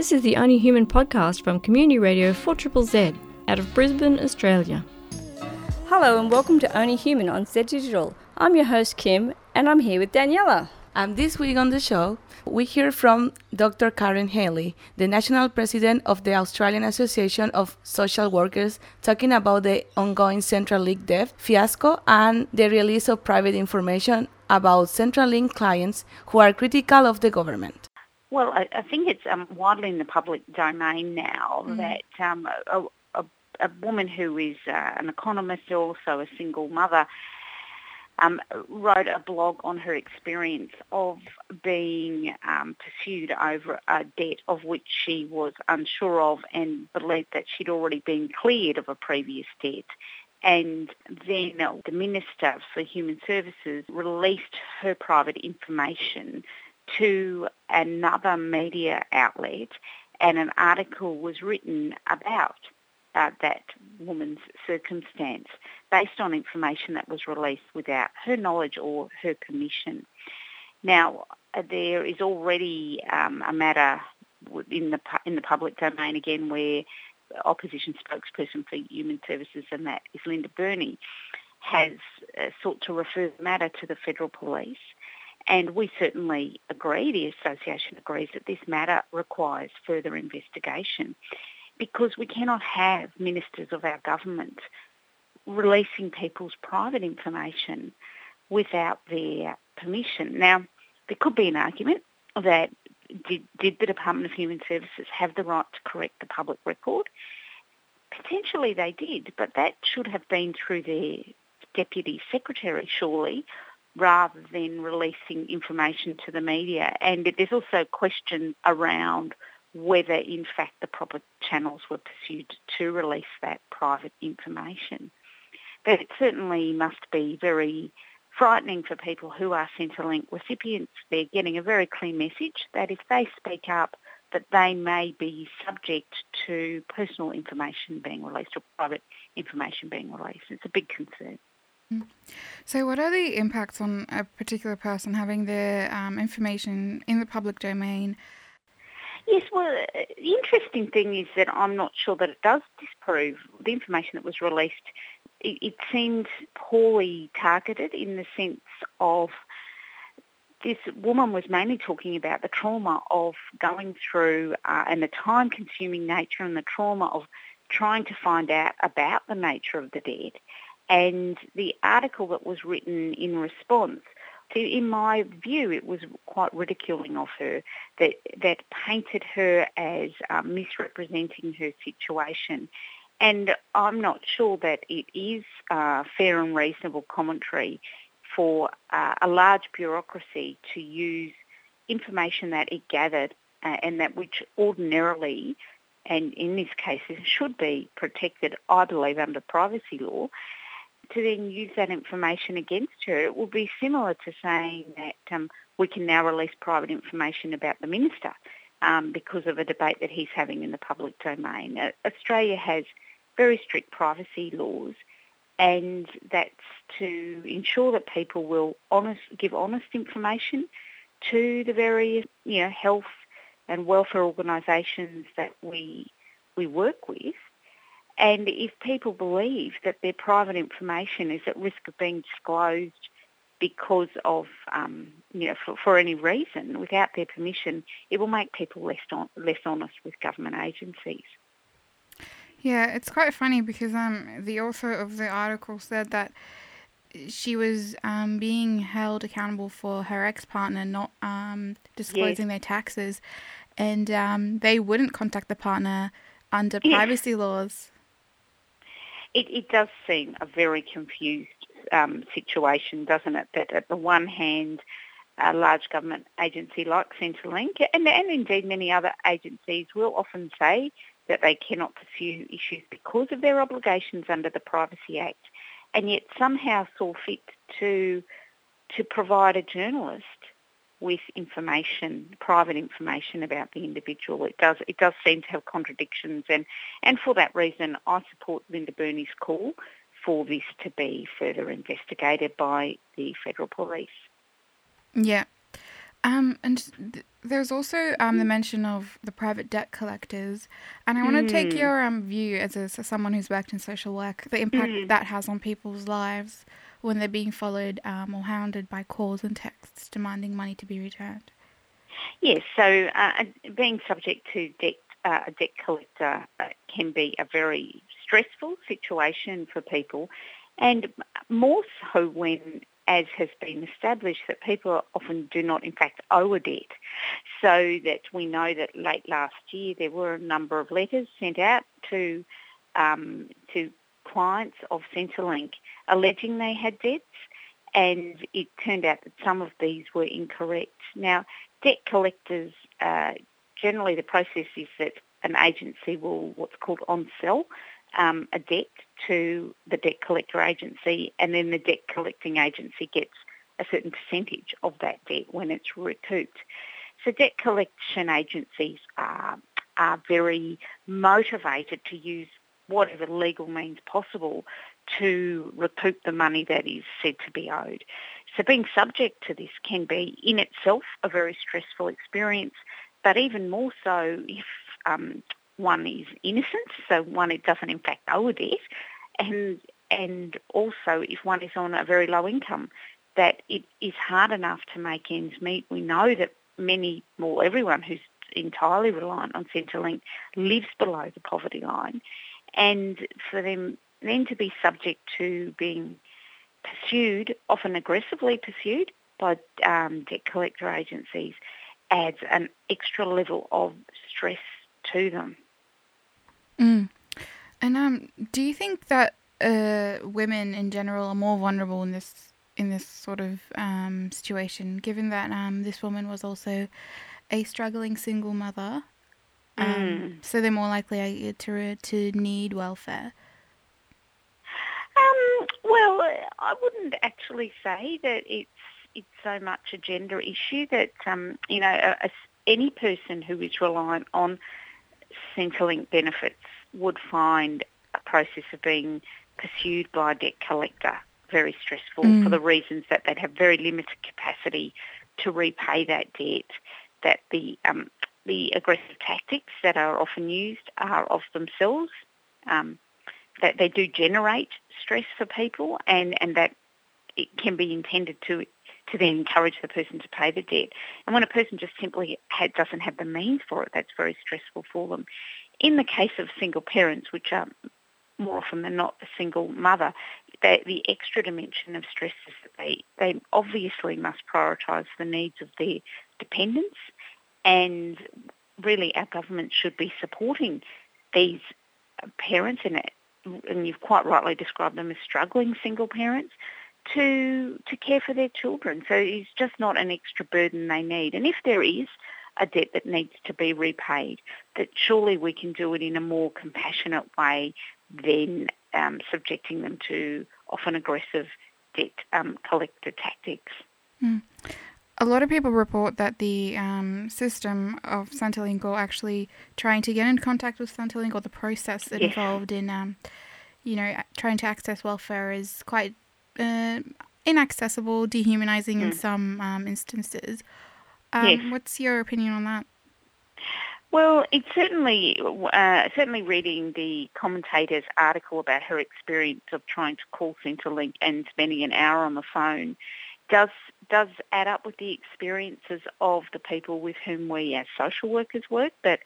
This is the Only Human podcast from Community Radio 4 Z out of Brisbane, Australia. Hello and welcome to Only Human on Z Digital. I'm your host Kim and I'm here with Daniela. And this week on the show, we hear from Dr. Karen Healy, the national president of the Australian Association of Social Workers, talking about the ongoing Centrelink debt fiasco and the release of private information about Centrelink clients who are critical of the government. Well, I, I think it's um, widely in the public domain now mm. that um, a, a, a, woman who is uh, an economist, also a single mother, um, wrote a blog on her experience of being um, pursued over a debt of which she was unsure of and believed that she'd already been cleared of a previous debt. And then the Minister for Human Services released her private information to another media outlet and an article was written about uh, that woman's circumstance based on information that was released without her knowledge or her permission. Now, uh, there is already um, a matter in the in the public domain again where opposition spokesperson for Human Services, and that is Linda Burney, has uh, sought to refer the matter to the federal police. And we certainly agree, the association agrees that this matter requires further investigation because we cannot have ministers of our government releasing people's private information without their permission. Now, there could be an argument that did, did the Department of Human Services have the right to correct the public record? Potentially they did, but that should have been through their deputy secretary, surely, rather than releasing information to the media. And there's also question around whether in fact the proper channels were pursued to release that private information. But it certainly must be very frightening for people who are Centrelink recipients. They're getting a very clear message that if they speak up, that they may be subject to personal information being released or private information being released. It's a big concern. So, what are the impacts on a particular person having their um, information in the public domain? Yes, well, the interesting thing is that I'm not sure that it does disprove the information that was released. It, it seemed poorly targeted in the sense of this woman was mainly talking about the trauma of going through uh, and the time-consuming nature and the trauma of trying to find out about the nature of the debt. And the article that was written in response in my view, it was quite ridiculing of her that that painted her as um, misrepresenting her situation. And I'm not sure that it is uh, fair and reasonable commentary for uh, a large bureaucracy to use information that it gathered uh, and that which ordinarily, and in this case, should be protected, I believe, under privacy law, to then use that information against her, it will be similar to saying that um, we can now release private information about the minister um, because of a debate that he's having in the public domain. Uh, Australia has very strict privacy laws and that's to ensure that people will honest, give honest information to the various you know, health and welfare organisations that we, we work with and if people believe that their private information is at risk of being disclosed because of, um, you know, for, for, any reason, without their permission, it will make people less, on, less honest with government agencies. Yeah, it's quite funny because um, the author of the article said that she was um, being held accountable for her ex-partner not um, disclosing yes. their taxes, and um, they wouldn't contact the partner under yes. privacy laws. It, it does seem a very confused um, situation, doesn't it? That at the one hand, a large government agency like Centrelink, and, and indeed many other agencies will often say that they cannot pursue issues because of their obligations under the Privacy Act, and yet somehow saw fit to to provide a journalist with information, private information about the individual. It does it does seem to have contradictions, and and for that reason, I support Linda Burney's call for this to be further investigated by the federal police. Yeah, um, and th- there's also um, the mention of the private debt collectors, and I want to take Mm. your um, view as, a, as someone who's worked in social work, the impact Mm. that has on people's lives when they're being followed um, or hounded by calls and texts demanding money to be returned. Yes, so uh, being subject to debt, uh, a debt collector uh, can be a very stressful situation for people, and more so when, as has been established, that people often do not in fact owe a debt. So that we know that late last year there were a number of letters sent out to um, to clients of Centrelink alleging they had debts, and it turned out that some of these were incorrect. Now, debt collectors, uh, generally the process is that an agency will what's called on-sell um, a debt to the debt collector agency and then the debt collecting agency gets a certain percentage of that debt when it's recouped. So debt collection agencies are, are very motivated to use whatever legal means possible to recoup the money that is said to be owed. So being subject to this can be in itself a very stressful experience, but even more so if um, one is innocent, so one it doesn't in fact owe a debt, and and also if one is on a very low income, that it is hard enough to make ends meet. We know that many, well, everyone who's entirely reliant on Centrelink lives below the poverty line, and for them then to be subject to being pursued, often aggressively pursued by um, debt collector agencies, adds an extra level of stress to them. Mm. And um, do you think that uh, women in general are more vulnerable in this in this sort of um, situation, given that um, this woman was also a struggling single mother? Um, Mm. So they're more likely uh, to to need welfare. Um, well, I wouldn't actually say that it's it's so much a gender issue that um, you know a, a, any person who is reliant on Centrelink benefits would find a process of being pursued by a debt collector very stressful Mm. for the reasons that they'd have very limited capacity to repay that debt, that the um, the aggressive tactics that are often used are of themselves, um, that they do generate stress for people and, and that it can be intended to to then encourage the person to pay the debt. And when a person just simply doesn't have the means for it, that's very stressful for them. In the case of single parents, which are more often than not a single mother, the, the extra dimension of stress is that they, they obviously must prioritise the needs of their dependents and really our government should be supporting these parents and, and you've quite rightly described them as struggling single parents to to care for their children. So it's just not an extra burden they need. And if there is a debt that needs to be repaid, that surely we can do it in a more compassionate way than um, subjecting them to often aggressive debt um, collector tactics. Mm. A lot of people report that the um, system of Centrelink or actually trying to get in contact with Centrelink or the process involved in, um, you know, trying to access welfare is quite uh, inaccessible, dehumanizing in Mm. some um, instances. Um, Yes. What's your opinion on that? Well, it's certainly uh, certainly reading the commentator's article about her experience of trying to call Centrelink and spending an hour on the phone does does add up with the experiences of the people with whom we as social workers work. But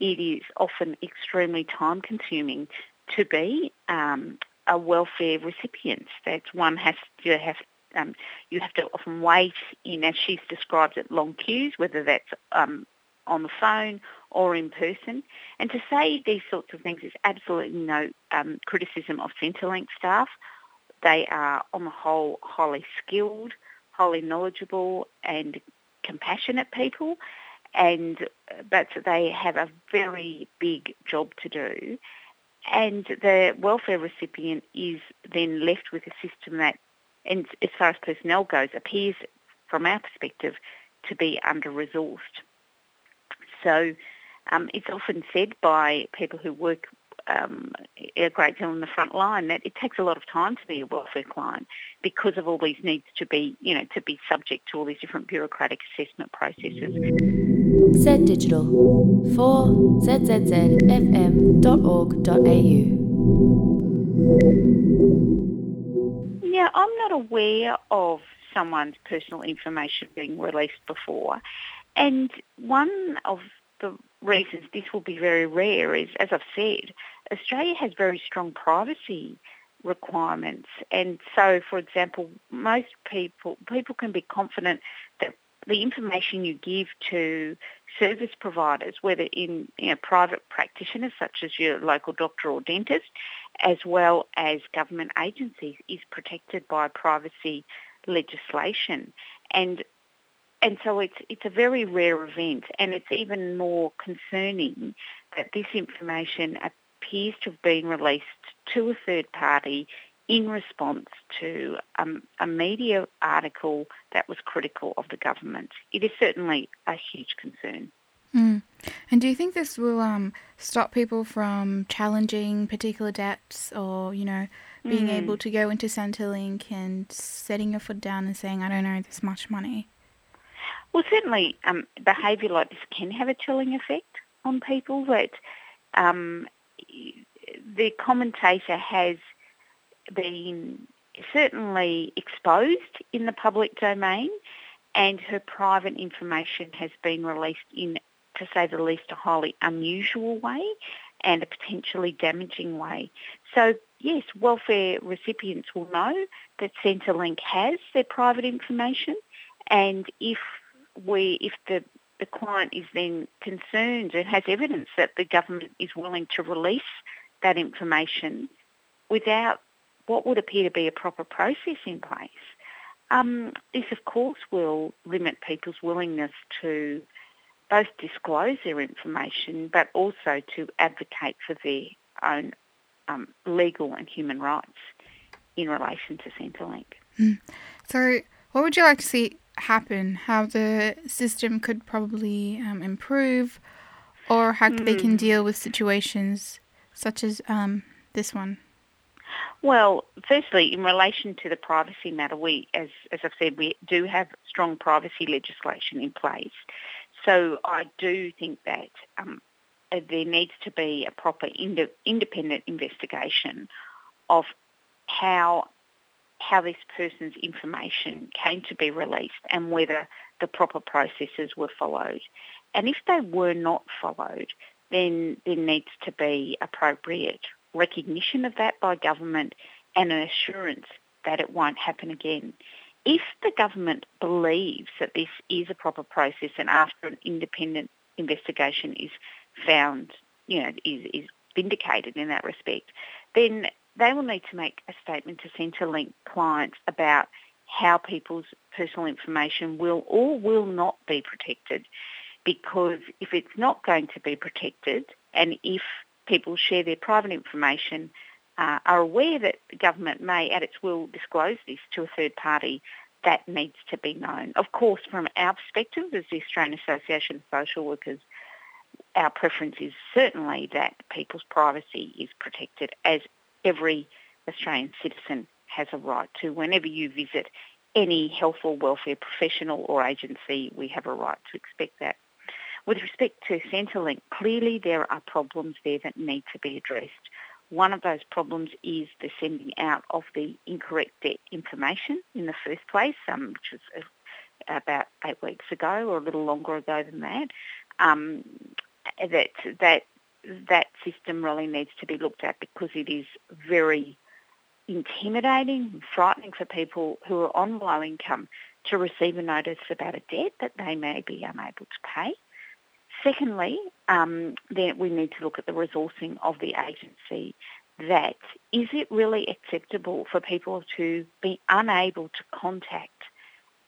it is often extremely time consuming to be um, a welfare recipient. That one has to have um, you have to often wait in, as she's described it, long queues, whether that's um, on the phone or in person. And to say these sorts of things is absolutely no um, criticism of Centrelink staff. They are, on the whole, highly skilled, highly knowledgeable and compassionate people, and but they have a very big job to do. And the welfare recipient is then left with a system that, and as far as personnel goes, appears, from our perspective, to be under-resourced. So um, it's often said by people who work um, a great deal in the front line that it takes a lot of time to be a welfare client because of all these needs to be, you know, to be subject to all these different bureaucratic assessment processes. Z Digital for zzzfm.org.au. Yeah, I'm not aware of someone's personal information being released before. And one of the reasons this will be very rare is, as I've said, Australia has very strong privacy requirements. And so, for example, most people, people can be confident that the information you give to service providers, whether in you know, private practitioners such as your local doctor or dentist, as well as government agencies, is protected by privacy legislation. And and so it's it's a very rare event, and it's even more concerning that this information appears to have been released to a third party in response to um, a media article that was critical of the government. It is certainly a huge concern. Mm. And do you think this will um, stop people from challenging particular debts or, you know, being mm. able to go into Centrelink and setting your foot down and saying, I don't know this much money? Well, certainly um, behaviour like this can have a chilling effect on people. That um, the commentator has been certainly exposed in the public domain and her private information has been released in, to say the least, a highly unusual way and a potentially damaging way. So yes, welfare recipients will know that Centrelink has their private information and if we, if the, the client is then concerned and has evidence that the government is willing to release that information without what would appear to be a proper process in place, um, this of course will limit people's willingness to both disclose their information but also to advocate for their own um, legal and human rights in relation to Centrelink. Mm. So, what would you like to see happen, how the system could probably um, improve, or how mm. they can hmm. deal with situations such as um, this one? Well, firstly, in relation to the privacy matter, we, as, as I've said, we do have strong privacy legislation in place. So I do think that um, uh, there needs to be a proper ind- independent investigation of how how this person's information came to be released and whether the proper processes were followed. And if they were not followed, then there needs to be appropriate recognition of that by government and an assurance that it won't happen again. If the government believes that this is a proper process and after an independent investigation is found, you know, is, is vindicated in that respect, then they will need to make a statement to Centrelink clients about how people's personal information will or will not be protected. Because if it's not going to be protected and if people share their private information, uh, are aware that the government may at its will disclose this to a third party, that needs to be known. Of course, from our perspective as the Australian Association of Social Workers, our preference is certainly that people's privacy is protected as every Australian citizen has a right to. Whenever you visit any health or welfare professional or agency, we have a right to expect that. With respect to Centrelink, clearly there are problems there that need to be addressed. One of those problems is the sending out of the incorrect information in the first place, um, which was uh, about eight weeks ago or a little longer ago than that. Um, that that that system really needs to be looked at because it is very intimidating, frightening for people who are on low income to receive a notice about a debt that they may be unable to pay. Secondly, um, then we need to look at the resourcing of the agency. That is it really acceptable for people to be unable to contact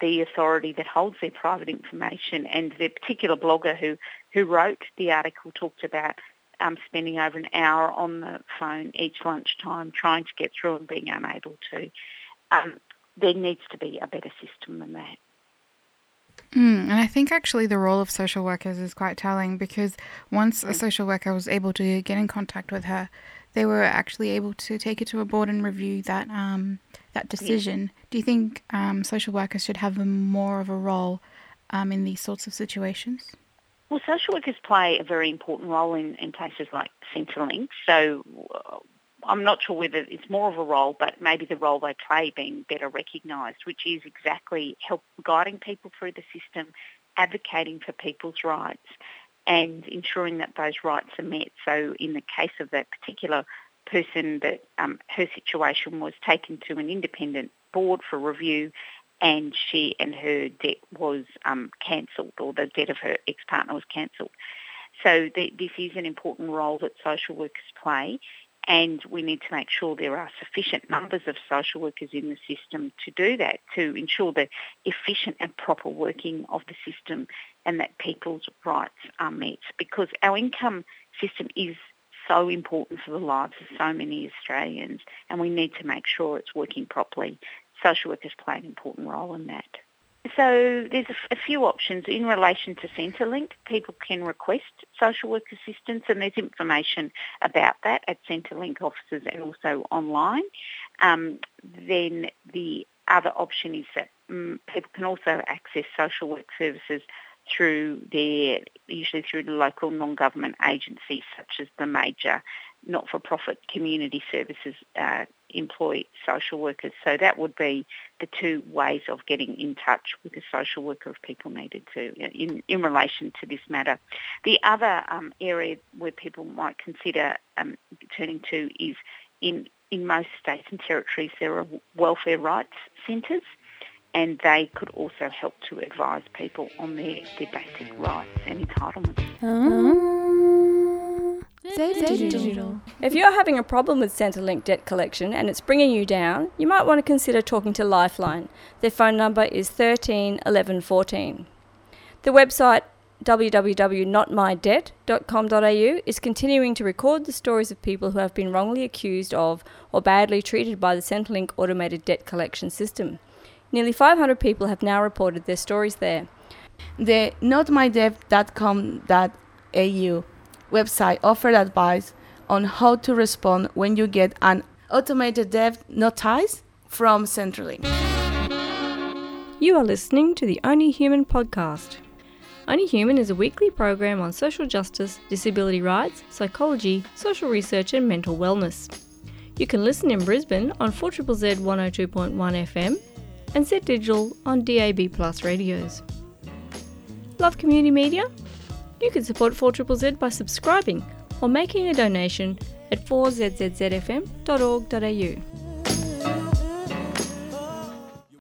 the authority that holds their private information and the particular blogger who, who wrote the article talked about um, spending over an hour on the phone each lunchtime trying to get through and being unable to. Um, there needs to be a better system than that. Mm, and I think actually the role of social workers is quite telling because once a social worker was able to get in contact with her, they were actually able to take it to a board and review that um, that decision. Do you think um, social workers should have more of a role um, in these sorts of situations? Well, social workers play a very important role in, in places like Centrelink. So uh, I'm not sure whether it's more of a role, but maybe the role they play being better recognised, which is exactly help guiding people through the system, advocating for people's rights, and ensuring that those rights are met. So in the case of that particular person, that um, her situation was taken to an independent board for review, and she and her debt was um, cancelled, or the debt of her ex-partner was cancelled. So this is an important role that social workers play and we need to make sure there are sufficient numbers of social workers in the system to do that, to ensure the efficient and proper working of the system and that people's rights are met because our income system is so important for the lives of so many Australians and we need to make sure it's working properly. Social workers play an important role in that. So there's a, few options in relation to Centrelink. People can request social work assistance and there's information about that at Centrelink offices and also online. Um, then the other option is that um, people can also access social work services through their, usually through the local non-government agencies such as the major not-for-profit community services uh, employ social workers. So that would be the two ways of getting in touch with a social worker if people needed to in, in relation to this matter. The other um, area where people might consider um, turning to is in, in most states and territories there are welfare rights centres and they could also help to advise people on their, their basic rights and entitlements. Digital. If you're having a problem with Centrelink debt collection and it's bringing you down, you might want to consider talking to Lifeline. Their phone number is 13 11 14. The website www.notmydebt.com.au is continuing to record the stories of people who have been wrongly accused of or badly treated by the Centrelink automated debt collection system. Nearly 500 people have now reported their stories there. The notmydebt.com.au website offered advice on how to respond when you get an automated debt notice from Centrelink. You are listening to the Only Human podcast. Only Human is a weekly program on social justice, disability rights, psychology, social research, and mental wellness. You can listen in Brisbane on 4 Z 102.1 FM and Z Digital on DAB Plus radios. Love community media? You can support 4ZZZ by subscribing or making a donation at 4ZZZFM.org.au.